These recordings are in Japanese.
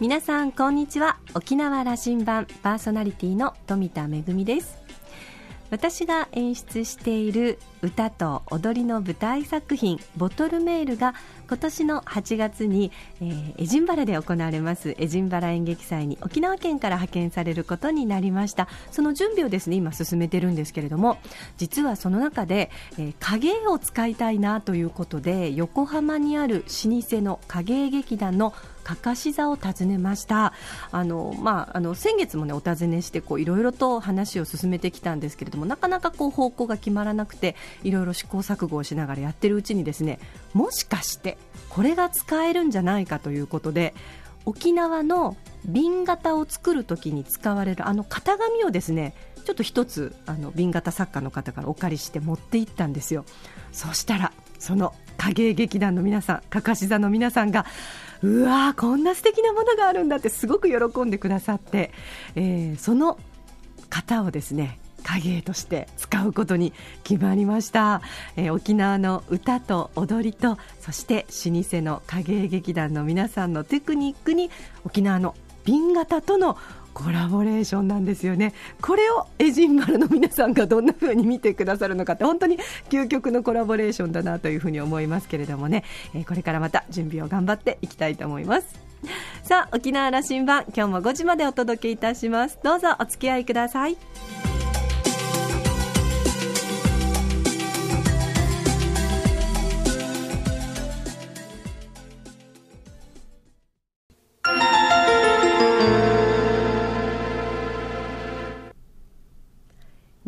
皆さんこんにちは。沖縄羅針盤パーソナリティの富田恵です。私が演出している歌と踊りの舞台作品「ボトルメール」が今年の8月に、えー、エジンバラで行われます。エジンバラ演劇祭に沖縄県から派遣されることになりました。その準備をですね今進めてるんですけれども実はその中で、えー、影絵を使いたいなということで横浜にある老舗の影絵劇団のかかし座を訪ねました。あの、まあ、あの先月も、ね、お尋ねしていろいろと話を進めてきたんですけれどもなかなかこう方向が決まらなくていろいろ試行錯誤をしながらやってるうちにですねもしかしてこれが使えるんじゃないかということで沖縄の瓶型を作るときに使われるあの型紙をですねちょっと一つあの瓶型作家の方からお借りして持って行ったんですよ。そしたらその影絵劇団の皆さんかかし座の皆さんがうわーこんな素敵なものがあるんだってすごく喜んでくださって、えー、その方をですね影絵として使うことに決まりました、えー、沖縄の歌と踊りとそして老舗の影絵劇団の皆さんのテクニックに沖縄の瓶型とのコラボレーションなんですよね。これをエジンバラの皆さんがどんな風に見てくださるのかって本当に究極のコラボレーションだなというふうに思いますけれどもね、えー、これからまた準備を頑張っていきたいと思います。さあ沖縄羅針盤今日も5時までお届けいたします。どうぞお付き合いください。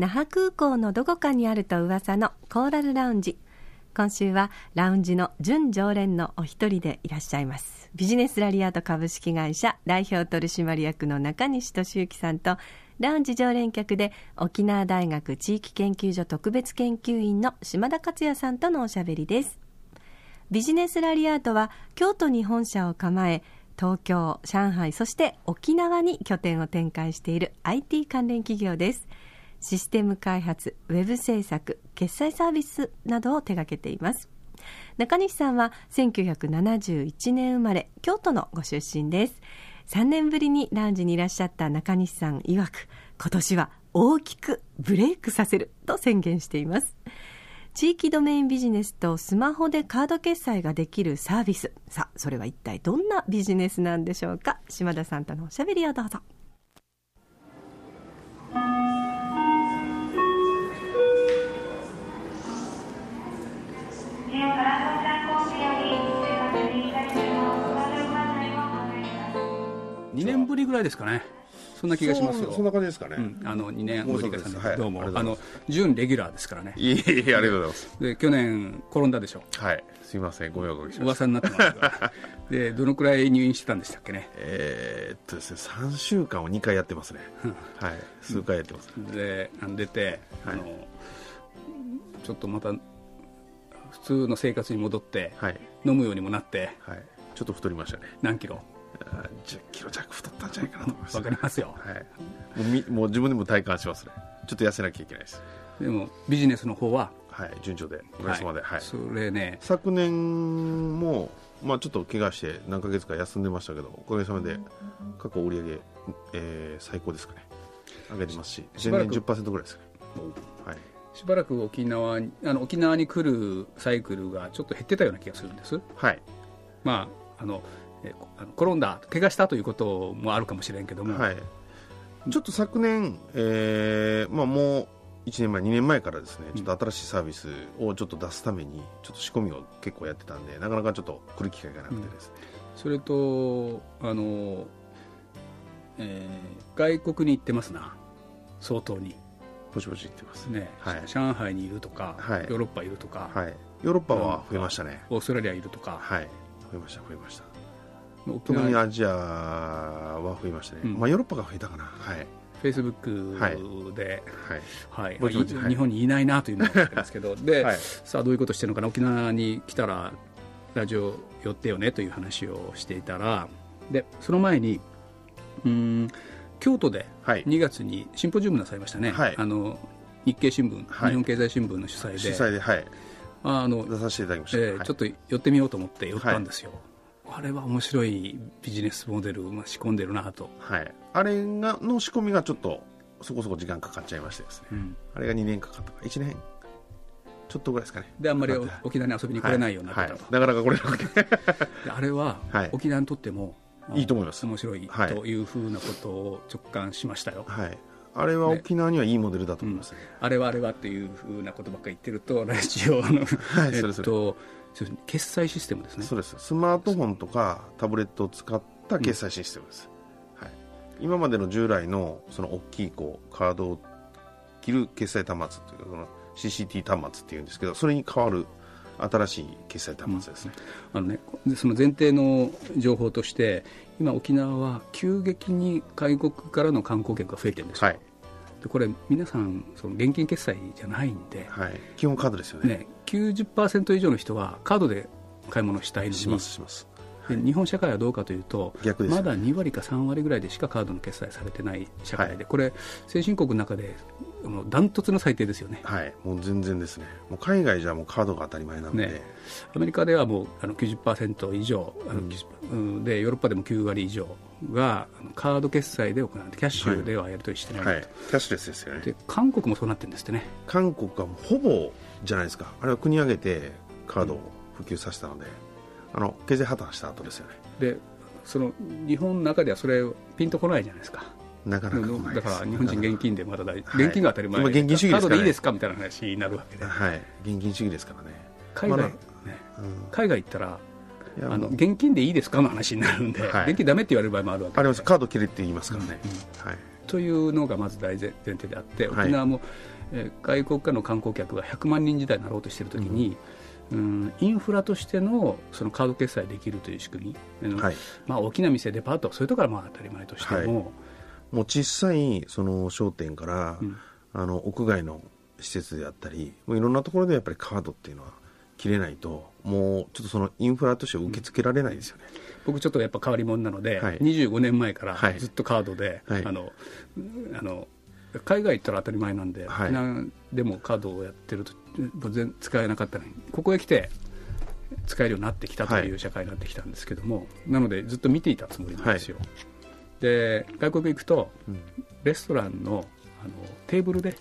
那覇空港のどこかにあると噂のコーラルラウンジ。今週はラウンジの準常連のお一人でいらっしゃいます。ビジネスラリアート株式会社代表取締役の中西俊之さんとラウンジ常連客で沖縄大学地域研究所特別研究員の島田克也さんとのおしゃべりです。ビジネスラリアートは京都に本社を構え東京、上海、そして沖縄に拠点を展開している IT 関連企業です。システム開発、ウェブ制作、決済サービスなどを手掛けています。中西さんは1971年生まれ、京都のご出身です。3年ぶりにラウンジにいらっしゃった中西さん曰く、今年は大きくブレイクさせると宣言しています。地域ドメインビジネスとスマホでカード決済ができるサービス。さあ、それは一体どんなビジネスなんでしょうか島田さんとのおしゃべりをどうぞ。2年ぶりぐらいですかね。そんな気がしますよ。そんな感じですかね。うん、あの2年ぶりですね。はい、どうもあの準レギュラーですからね。いえいえありがとうございます。で去年転んだでしょ。はい。すみませんご迷惑おかけしました。噂になってますが。でどのくらい入院してたんでしたっけね。えー、っとですね3週間を2回やってますね。はい。数回やってます。で出て、あのちょっとまた普通の生活に戻って、はい、飲むようにもなって、はい、ちょっと太りましたね。何キロ？10キロ弱太ったんじゃないかなと思います。わかりますよ、はい、もうみもう自分でも体感しますね。ちょっと痩せなきゃいけないです。でもビジネスの方ははい順調でおかげさまで、はい、はい、それね。昨年もまあちょっと怪我して何ヶ月か休んでましたけどおかげさまで過去売上、えー、最高ですかね。上げてますし前年10%ぐらいですかねはいしばらく沖縄にあの沖縄に来るサイクルがちょっと減ってたような気がするんです。はい。まああのえあの転んだ怪我したということもあるかもしれんけども、はい、ちょっと昨年、えーまあ、もう1年前2年前からですねちょっと新しいサービスをちょっと出すためにちょっと仕込みを結構やってたんでなかなかちょっと来る機会がなくてですね、うん、それとあの、えー、外国に行ってますな。相当にぼちぼち行ってます。ね、はい、上海にいるとか、はい、ヨーロッパいるとか、はい、ヨーロッパは増えましたね。オーストラリアいるとか。はい。増えました増えました。特にアジアは増えましたね、うん、まあ、ヨーロッパが増えたかな、はい、フェイスブックで、はい。はい。はい、日本にいないなというのがあったんですけど。で、はい、さあどういうことしてるのかな？沖縄に来たらラジオ寄ってよねという話をしていたら。でその前にうん京都で2月にシンポジウムなさいましたね、はい、あの日経新聞、はい、日本経済新聞の主催で。主催で、はい、あの出させていただきました、えー、ちょっと寄ってみようと思って寄ったんですよ、あれは面白いビジネスモデルを仕込んでるなと、はい、あれがの仕込みがちょっとそこそこ時間かかっちゃいましてですね、うん、あれが2年かかったか1年？ちょっとぐらいですかね。であんまり沖縄に遊びに来れないようになったと、は。いはい、なかなか来れなくて。あれは沖縄にとっても、いいと思います。面白いというふうなことを直感しましたよ、はい、あれは沖縄にはいいモデルだと思います、ねうん、あれはあれはっていうふうなことばっかり言ってるとラジオの、はい、えっと決済システムですね。そうですスマートフォンとかタブレットを使った決済システムです、うん、はい、今までの従来のその大きいこうカードを切る決済端末というかその CCT 端末っていうんですけどそれに代わる新しい決済端末ですね。うん、あのねその前提の情報として今沖縄は急激に外国からの観光客が増えてるんですよ、はい、でこれ皆さんその現金決済じゃないんで、はい、基本カードですよね。ね90%以上の人はカードで買い物したいのに。しますしますで日本社会はどうかというと、まだ2割か3割ぐらいでしかカードの決済されてない社会で、はい、これ、先進国の中でダントツの最低ですよね、はい、もう全然ですね、もう海外じゃもうカードが当たり前なので、ね、アメリカではもうあの90%以上、あのうん、でヨーロッパでも9割以上がカード決済で行われて、キャッシュではやり取りしてない。と、はい、キャッシュレスですよね。で韓国もそうなってるんですってね。韓国はほぼじゃないですか、あれは国挙げてカードを普及させたので、うん、あの経済破綻した後ですよね。でその日本の中ではそれピンとこないじゃないですか。なかなかだから日本人現金でまだ大、現金が当たり前、はい、現金主義ですカードでいいですかみたいな話になるわけで、はい、現金主義ですからね。海外、まねうん、海外行ったらあの現金でいいですかの話になるんで、はい、現金だめって言われる場合もあるわけあります。カード切れって言いますからね、うん、はい、というのがまず大前提であって沖縄も、えー、外国からの観光客が100万人時代になろうとしているときに、うん、インフラとしてのそのカード決済できるという仕組み、はい。まあ、大きな店、デパート、そういうところはまあ当たり前としても、もう小さいその商店から、うん、あの屋外の施設であったりもういろんなところでやっぱりカードっていうのは切れないともうちょっとそのインフラとして受け付けられないですよね、うん、僕ちょっとやっぱ変わり者なので、はい、25年前からずっとカードで、はい、あのあの海外行ったら当たり前なんで、はい、でもカードをやってると全然使えなかったのにここへ来て使えるようになってきたという社会になってきたんですけども、なのでずっと見ていたつもりなんですよ。で外国行くと、うん、レストランのあのテーブルで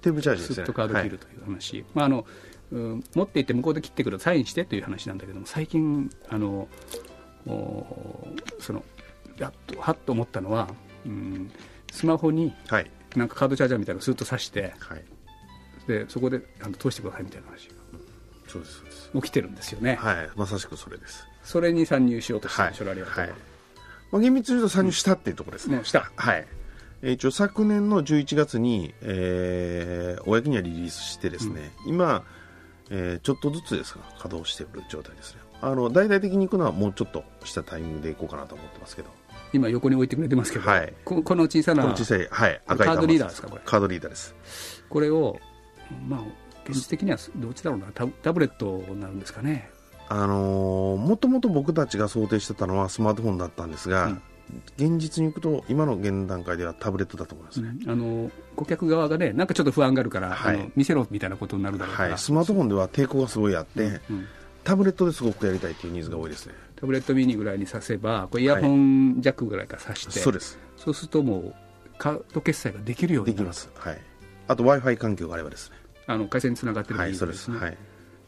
テーブルチャージスッとカード切るという話、はい、まああのうん、持って行って向こうで切ってくるサインしてという話なんだけども最近あのそのやっとはっと思ったのは、うん、スマホに、はい、なんかカードチャージャーみたいなのをスッと挿して、はい、でそこであの通してくださいみたいな話が、そうですそうです。起きてるんですよね。はいまさしくそれです。それに参入しようとしてるでしょ、はい、ラリアはい。まあ、厳密に言うと参入したっていうところですね。うん、した。はい。一応昨年の11月に、えー、公にはリリースしてですね、うん、今、えー、ちょっとずつですが稼働している状態ですね。あの大々的に行くのはもうちょっとしたタイミングでいこうかなと思ってますけど。今横に置いてくれてますけど、はい、ここの小さなこの小さい、はい、赤いカードリーダーですかこれ。カードリーダーです。これを、まあ、現実的にはどっちだろうな。タタブレットなんですかね。あのー、もともと僕たちが想定してたのはスマートフォンだったんですが、うん。現実に行くと今の現段階ではタブレットだと思いますね、うん、あの顧客側がねなんかちょっと不安があるから、はい、あの見せろみたいなことになるだろうから、はい、スマートフォンでは抵抗がすごいあって、うん。うん、タブレットですごくやりたいというニーズが多いですね。タブレットミニぐらいにさせばこれイヤホンジャックぐらいからさして、そうです。そうするともうカード決済ができるようにできます。はい。あと w i f i 環境があればですねあの回線につながってるはいそうです、はい。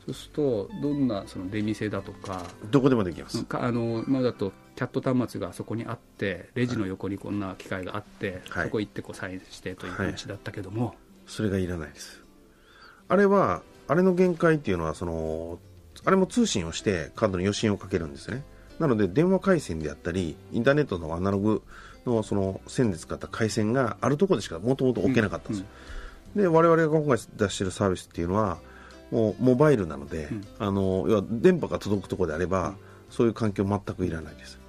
そうするとどんなその出店だとかどこでもできます。あの今だとキャット端末がそこにあってレジの横にこんな機械があって、はい、そこ行ってこうサインしてという話だったけども、はい、それがいらないです。あれはあれの限界っていうのはそのあれも通信をしてカードに余震をかけるんですね。なので電話回線であったりインターネットのアナログのその線で使った回線があるところでしかもともと置けなかったんですよ、うんうん、で我々が今回出しているサービスっていうのはもうモバイルなので、うん、あの要は電波が届くところであれば、うん、そういう環境全くいらないです。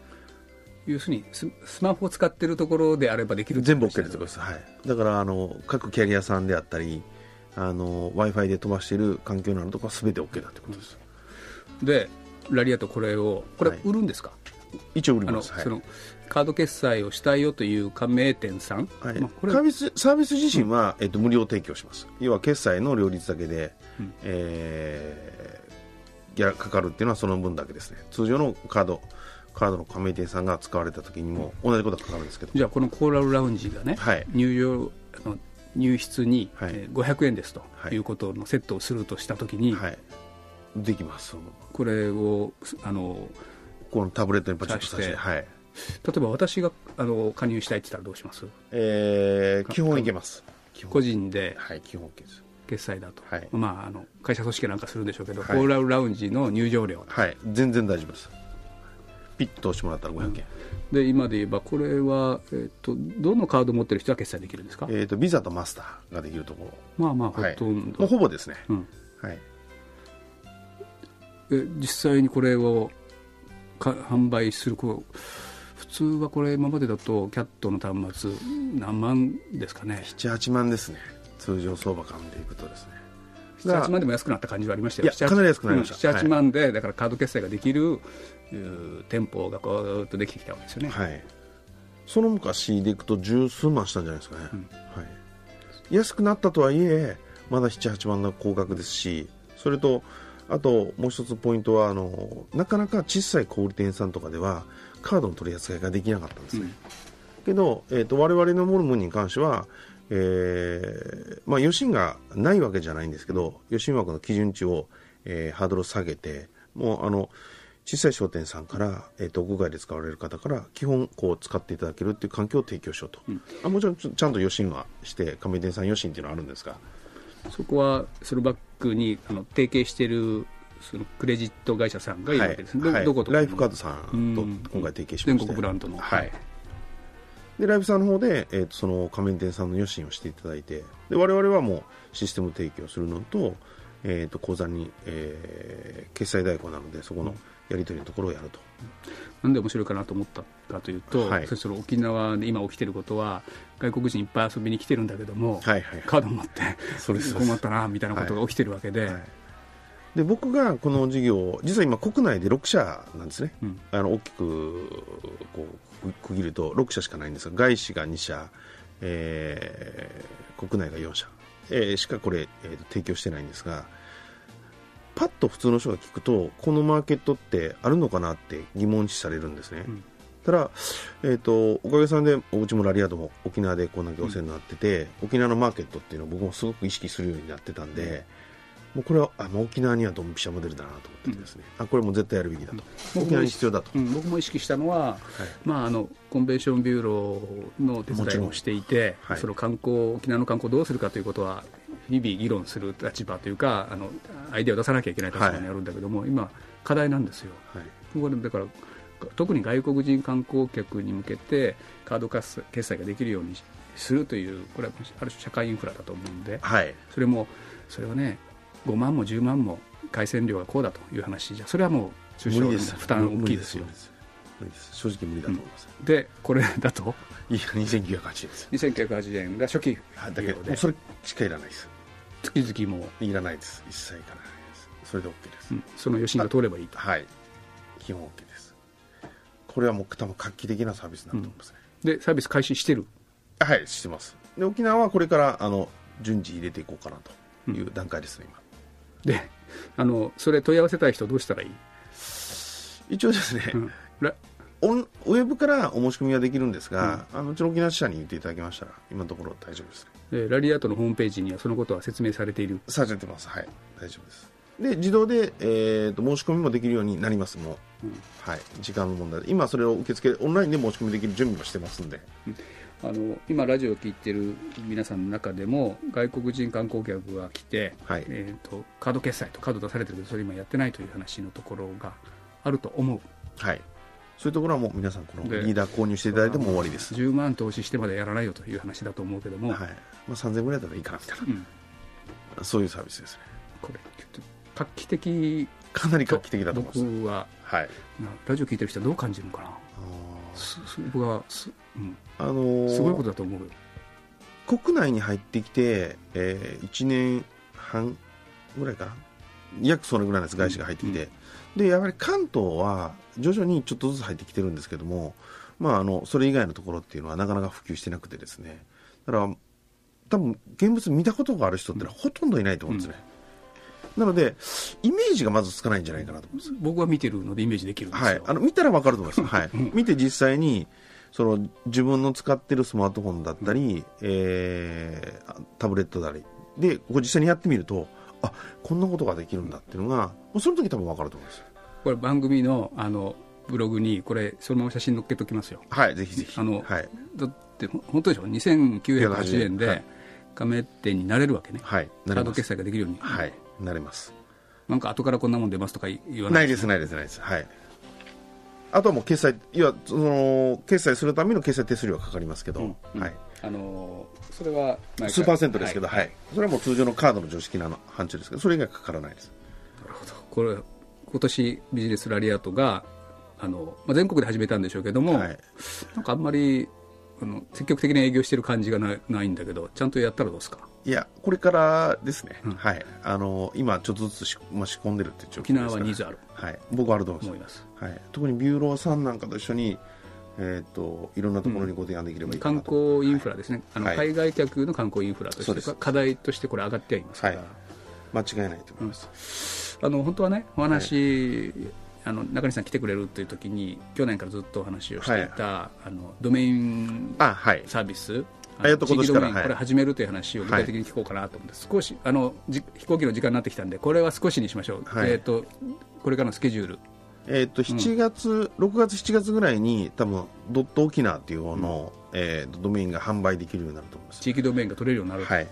要するにスマホを使っているところであればできる全部 OK です、はい、だからあの各キャリアさんであったり w i f i で飛ばしている環境のあるところは全て OK だということです、うん、でラリアとこれをこれ売るんですか、はい一応売ります、はい、そのカード決済をしたいよという加盟店さん、はい。まあ、これ。サービスサービス自身は、うん、えっと、無料提供します。要は決済の両立だけで、うん、えー、かかるっていうのはその分だけですね。通常のカードカードの加盟店さんが使われた時にも同じことがかかるんですけど。じゃあこのコーラルラウンジがね、はい、入場の入室に、はい。えー、500円ですとい。うことのセットをするとしたときに、はい、できますこれをあのこのタブレットにパチッとさせて、はい、例えば私があの加入したいって言ったらどうします、えー、基本いけます。個人で、はい、基本決済だと、はい、まあ、あの会社組織なんかするんでしょうけど、はい、コーラルラウンジの入場料は。い。全然大丈夫です。ピッと押してもらったら500円、うん、で今で言えばこれは、えーと、どのカードを持ってる人は決済できるんですか、えーと、ビザとマスターができるところ。まあまあほとんど、はい、ほぼですね、うん、はい。え実際にこれをか販売するこう普通はこれ今までだとキャットの端末何万ですかね。78万ですね。通常相場感でいくとですね。78万でも安くなった感じはありましたよ。かなり安くなりました、うん、78万で、だからカード決済ができる店舗がこうとできてきたわけですよね、はい、その昔でいくと十数万したんじゃないですかね、うん、はい、安くなったとはいえまだ78万の高額ですしそれとあともう一つポイントはあのなかなか小さい小売店さんとかではカードの取り扱いができなかったんですね、うん、けど、えーと、我々のモルモンに関しては、えーまあ、余震がないわけじゃないんですけど余震枠の基準値を、えー、ハードルを下げてもうあの小さい商店さんから、えーと、屋外で使われる方から基本こう使っていただけるっていう環境を提供しようと、うん、あもちろんちゃんと余震はして加盟店さん余震っていうのはあるんですがそこはそのバックにあの提携しているそのクレジット会社さんがいるわけです。ね、はい、どことライフカードさんと今回提携しまして。全国ブランドの、はい、でライフさんの方で、えーと、その加盟店さんの余震をしていただいてで我々はもうシステム提供するのと,、えーと、口座に、えー、決済代行なのでそこのやり取りのところをやると。なんで面白いかなと思ったかというと、はい、その沖縄で今起きてることは外国人いっぱい遊びに来てるんだけども、はいはい、カード持って困ったなみたいなことが起きてるわけで。はい。はいで僕がこの事業実は今国内で6社なんですね、うん、あの大きくこう区切ると6社しかないんですが外資が2社、えー、国内が4社、えー、しかこれ、えー、提供してないんですがパッと普通の人が聞くとこのマーケットってあるのかなって疑問視されるんですね、うん、ただ、えーと、おかげさんでおうちもラリアードも沖縄でこんな行政になってて、うん、沖縄のマーケットっていうのを僕もすごく意識するようになってたんで、もうこれはあ沖縄にはドンピシャモデルだなと思っててですね、うん、あこれも絶対やるべきだと、うん、沖縄に必要だと、うん、僕も意識したのは、はい、まあ、あのコンベンションビューローの手伝いもしていて、はい、その観光沖縄の観光をどうするかということは日々議論する立場というかあのアイデアを出さなきゃいけない立場にあるんだけども、はい、今課題なんですよ、はい、これだから特に外国人観光客に向けてカード決済ができるようにするというこれはある種社会インフラだと思うんで、はい、それもそれはね5万も10万も回線料がこうだという話じゃそれはもう中小の負担大きいですよ。正直無理だと思います、うん、でこれだと？いや2980円です。2980円。が初期だけどそれしかいらないです。月々も。いらないです。一切いらないです。それで OK です、うん、その余震が通ればいいと。はい。基本 OK です。これはもう多分画期的なサービスになると思いますね、うん、でサービス開始してる？はいしてます。で沖縄はこれからあの順次入れていこうかなという段階ですね、今であのそれ問い合わせたい人どうしたらいい？一応ですね、うん、ウェブからお申し込みができるんですが、うん、あのうちの沖縄支社に言っていただきましたら今のところ大丈夫です。ねでラリアートのホームページにはそのことは説明されている？されてます。はい。大丈夫です。で自動で、えーと、申し込みもできるようになりますもう、うん、はい、時間の問題で。今それを受付オンラインで申し込みできる準備もしてますんで、うんあの今、ラジオを聞いてる皆さんの中でも外国人観光客が来て、はい、えーと、カード決済とカード出されてるけどそれ今やってないという話のところがあると思う。はい。そういうところはもう皆さんこのリーダー購入していただいても終わりです。10万投資してまでやらないよという話だと思うけども、はい。まあ、3000ぐらいだったらいいかな。みたいな、うん、そういうサービスですね。これ画期的かなり画期的だと思います。僕は、はい、ラジオ聞いてる人はどう感じるのかな？僕はあのー、すごいことだと思う国内に入ってきて、えー、1年半ぐらいかな。約それぐらいなんです外資が入ってきて、うん。うん、でやはり関東は徐々にちょっとずつ入ってきてるんですけども、まあ、あのそれ以外のところっていうのはなかなか普及してなくてですね。だから多分現物見たことがある人ってのはほとんどいないと思うんですね、なので、イメージがまずつかないんじゃないかなと思います。僕は見てるので、イメージできるんですはい、あの見たら分かると思います、はい、見て実際にその自分の使ってるスマートフォンだったり、うん、えー、タブレットだり。で、ご実際にやってみると、あこんなことができるんだっていうのが、もうその時多分分かると思いますこれ、番組のあのブログに、これ、そのまま写真載っけときますよ。はい、ぜひぜひ。あの、はい、だって本当でしょ、2980円で、加盟店になれるわけね、はい、カード決済ができるように、はい、なれます。なんか後からこんなもん出ますとか言わないないです、ないです、ないです。はいあとはもう決済、いやその決済するための決済手数料がかかりますけど、うんうん、はい。あのー、それは数パーセントですけど、はい、はい、それはもう通常のカードの常識な範疇ですけど、それ以外かからないです。なるほど。これ今年ビジネスラリアートがあの、まあ、全国で始めたんでしょうけども、はい、なんかあんまりあの積極的に営業してる感じがないないんだけど、ちゃんとやったらどうですか？いや、これからですね、うん、はい、あの今、ちょっとずつし、まあ、仕込んでるって状況沖縄はニーズある、はい、僕はあると思います。はい、特にビューローさんなんかと一緒に、えーと、いろんなところにご提案できればいい、うん、観光インフラですね、はい、あの海外客の観光インフラとして、課題としてこれ、上がってはいますから、はい、間違いないと思います、うん、あの本当はね、お話、あの中西さん来てくれるという時に去年からずっとお話をしていた、はい、あのドメインサービス、あやと今年から、これ始めるという話を具体的に聞こうかなと思って、少しあの飛行機の時間になってきたんでこれは少しにしましょう、えーと、これからのスケジュール。えーと、7月、うん、6月、7月ぐらいに多分ドット沖縄っていう方の、うん、えー、ドメインが販売できるようになると思います。地域ドメインが取れるようになる、はい、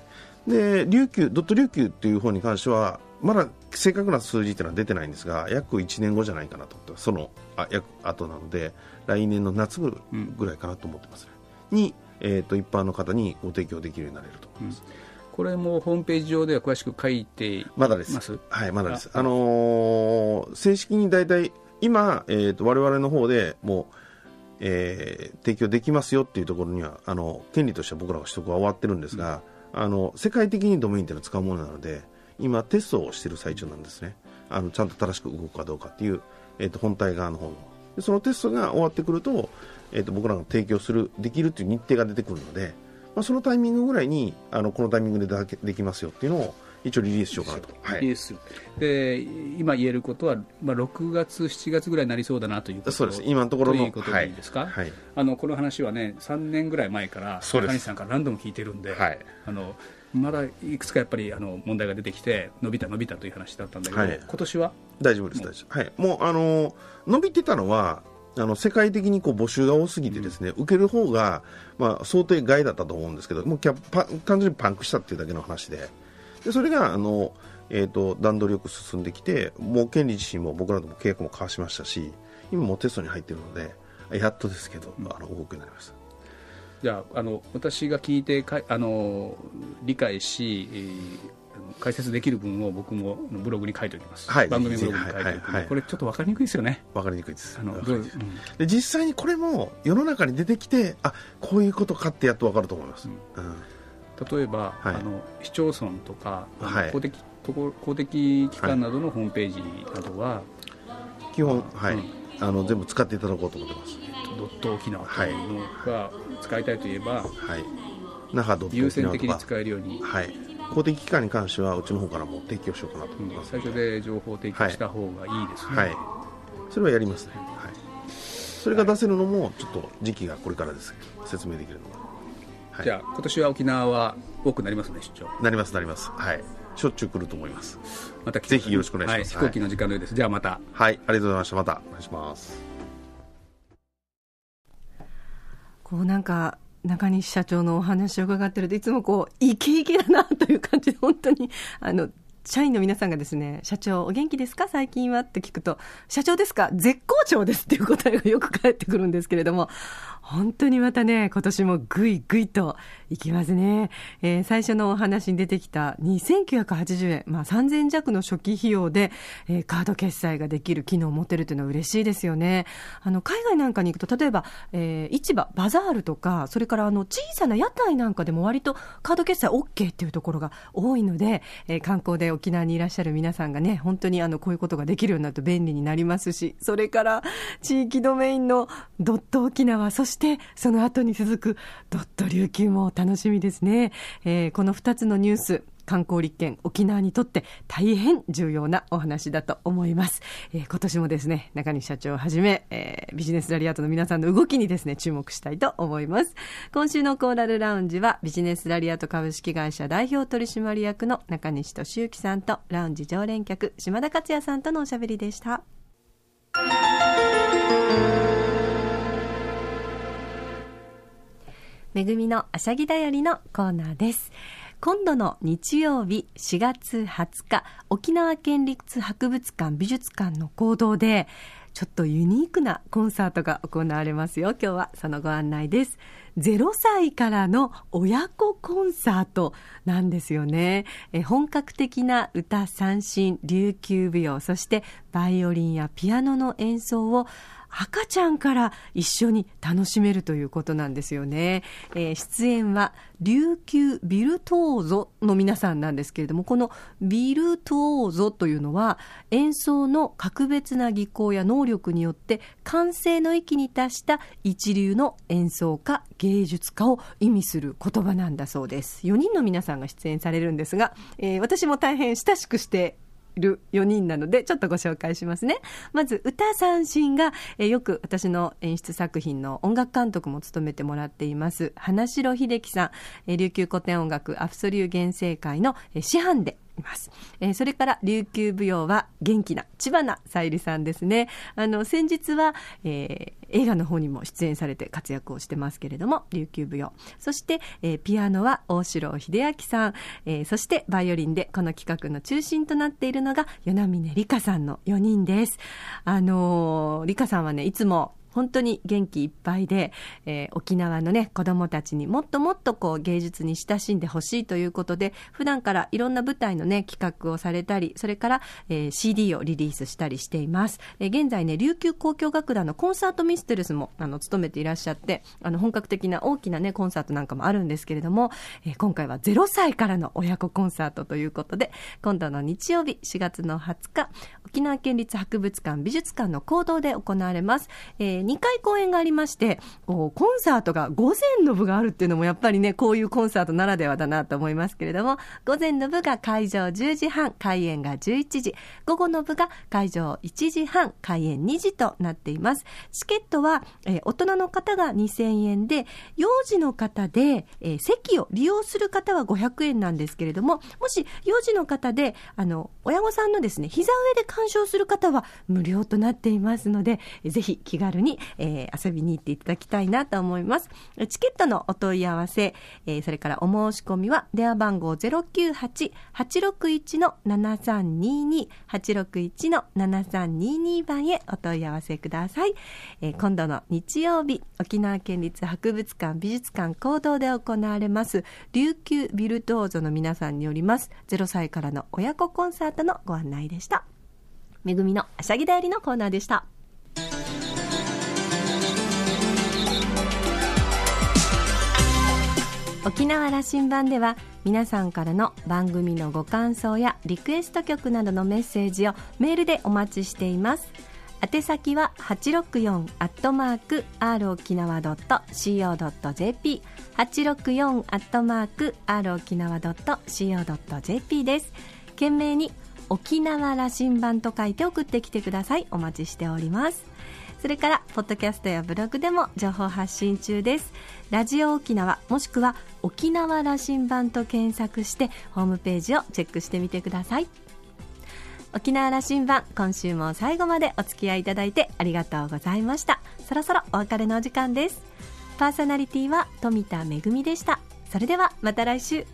で琉球ドット琉球っていう方に関してはまだ正確な数字っていうのは出てないんですが約1年後じゃないかなと思ってそのあ約後なので来年の夏ぐらいかなと思ってます、ね、うん、に、えーと、一般の方にご提供できるようになれると思います、うん、これもホームページ上では詳しく書いてまだです。はいまだです。あのー、正式に大体今、えーと、と我々の方でもうえー、提供できますよっていうところにはあの権利として僕らが取得は終わってるんですが、うん、あの世界的にドメインというのは使うものなので今テストをしている最中なんですね。あのちゃんと正しく動くかどうかっていう、えー、と本体側の方の。でそのテストが終わってくると,、えー、と僕らが提供するできるという日程が出てくるので、まあ、そのタイミングぐらいにあのこのタイミングでだけできますよっていうのを一応リリースしようかなと、はい、リリースで今言えることは、まあ、6月、7月ぐらいになりそうだなということ。そうです。今のところのということでいいですか、はい、あのこの話はね3年ぐらい前から中西さんから何度も聞いてるんで、はい、あのまだいくつかやっぱりあの問題が出てきて伸びた伸びたという話だったんだけど、はい、今年は？大丈夫です大丈夫。はい。もうあの伸びてたのはあの世界的にこう募集が多すぎてですね、うん、受ける方がまあ想定外だったと思うんですけどもうキャパ単純にパンクしたっていうだけの話で。でそれがあの、えーと、段取りよく進んできてもう権利自身も僕らとも契約も交わしましたし今もテストに入っているのでやっとですけど、うん、あの動くようになりました。じゃああの私が聞いてかあの理解し、えー、解説できる分を僕もブログに書いておきます、はい、番組ブログに書いておきます、はいはい、これちょっと分かりにくいですよね。分かりにくいです。あの、うん、で実際にこれも世の中に出てきてあこういうことかってやっと分かると思います、うん、例えば、あの市町村とか、公的公的機関などのホームページなどは、基本、はい、あの全部使っていただこうと思ってますドット沖縄というのが使いたいといえば、はい、那覇ドット優先的に使えるように、はい、公的機関に関してはうちの方からも提供しようかなと思います、うん、最初で情報提供した方がいいですね、はい、それはやりますね、はい、それが出せるのもちょっと時期がこれからです説明できるのが、はい、じゃあ今年は沖縄は多くなりますね出張。なりますなります。はい。しょっちゅう来ると思います。またぜひよろしくお願いします、はい、飛行機の時間のようです、じゃあまた。はい。ありがとうございました。またお願いしますこうなんか中西社長のお話を伺ってるといつもこうイケイケだなという感じで本当にあの社員の皆さんがですね、社長お元気ですか？最近は？って聞くと、社長ですか？絶好調ですっていう答えがよく返ってくるんですけれども、本当にまたね、今年もぐいぐいといきますね。えー、最初のお話に出てきた2980円、まあ3000弱の初期費用で、えー、カード決済ができる機能を持てるというのは嬉しいですよね。あの、海外なんかに行くと、例えば、えー、市場、バザールとか、それからあの、小さな屋台なんかでも割とカード決済 OK っていうところが多いので、えー、観光で沖縄にいらっしゃる皆さんがね、本当にあの、こういうことができるようになると便利になりますし、それから地域ドメインのドット沖縄、そしてその後に続くドット琉球も楽しみですね、えー、この2つのニュース観光立県沖縄にとって大変重要なお話だと思います、えー、今年もですね中西社長をはじめ、えー、ビジネスラリアートの皆さんの動きにですね注目したいと思います。今週のコーラルラウンジはビジネスラリアート株式会社代表取締役の中西俊之さんとラウンジ常連客島田克也さんとのおしゃべりでした。めぐみのあしゃぎだよりのコーナーです。今度の日曜日4月20日、沖縄県立博物館美術館の講堂で、ちょっとユニークなコンサートが行われますよ。今日はそのご案内です。0歳からの親子コンサートなんですよね。え本格的な歌、三振、琉球舞踊、そしてバイオリンやピアノの演奏を赤ちゃんから一緒に楽しめるということなんですよね。えー、出演は琉球ビルトーゾの皆さんなんですけれども、このビルトーゾというのは演奏の格別な技巧や能力によって完成の域に達した一流の演奏家、芸術家を意味する言葉なんだそうです。4人の皆さんが出演されるんですが、えー、私も大変親しくしてる4人なので、ちょっとご紹介しますね。まず、歌三振が、えよく私の演出作品の音楽監督も務めてもらっています、花城秀樹さん、え琉球古典音楽アフソリュー原生会の、え師範でます。えー、それから琉球舞踊は元気な千葉なさゆりさんですね。あの先日は、えー、映画の方にも出演されて活躍をしてますけれども琉球舞踊。そして、えー、ピアノは大城秀明さん、えー、そしてバイオリンでこの企画の中心となっているのが与那峰理香さんの4人です。あのー、理香さんはねいつも本当に元気いっぱいで、えー、沖縄のね、子供たちにもっともっとこう芸術に親しんでほしいということで、普段からいろんな舞台のね、企画をされたり、それから、えー、CD をリリースしたりしています。えー、現在ね、琉球交響楽団のコンサートミステルスも、あの、務めていらっしゃって、あの、本格的な大きなね、コンサートなんかもあるんですけれども、えー、今回は0歳からの親子コンサートということで、今度の日曜日4月の20日、沖縄県立博物館美術館の講堂で行われます。えー2回公演がありまして、コンサートが午前の部があるっていうのもやっぱりね、こういうコンサートならではだなと思いますけれども、午前の部が会場10時半、開演が11時、午後の部が会場1時半、開演2時となっています。チケットは、えー、大人の方が2000円で、幼児の方で、えー、席を利用する方は500円なんですけれども、もし幼児の方で、あの、親御さんのですね、膝上で鑑賞する方は無料となっていますので、ぜひ気軽に、え、遊びに行っていただきたいなと思います。チケットのお問い合わせ、えー、それからお申し込みは電話番号098-861-7322、861-7322番へお問い合わせください。えー、今度の日曜日、沖縄県立博物館美術館講堂で行われます、琉球ビルトーゾの皆さんによります、0歳からの親子コンサートのご案内でした。めぐみのあしゃぎだよりのコーナーでした。沖縄羅針盤では皆さんからの番組のご感想やリクエスト曲などのメッセージをメールでお待ちしています。宛先は864アットマーク r 沖縄 .co.jp 864アットマーク r 沖縄 .co.jp です。懸命に沖縄羅針盤と書いて送ってきてください。お待ちしております。それからポッドキャストやブログでも情報発信中です。ラジオ沖縄もしくは沖縄羅針盤と検索してホームページをチェックしてみてください。沖縄羅針盤今週も最後までお付き合いいただいてありがとうございました。そろそろお別れのお時間です。パーソナリティは富田恵でした。それではまた来週。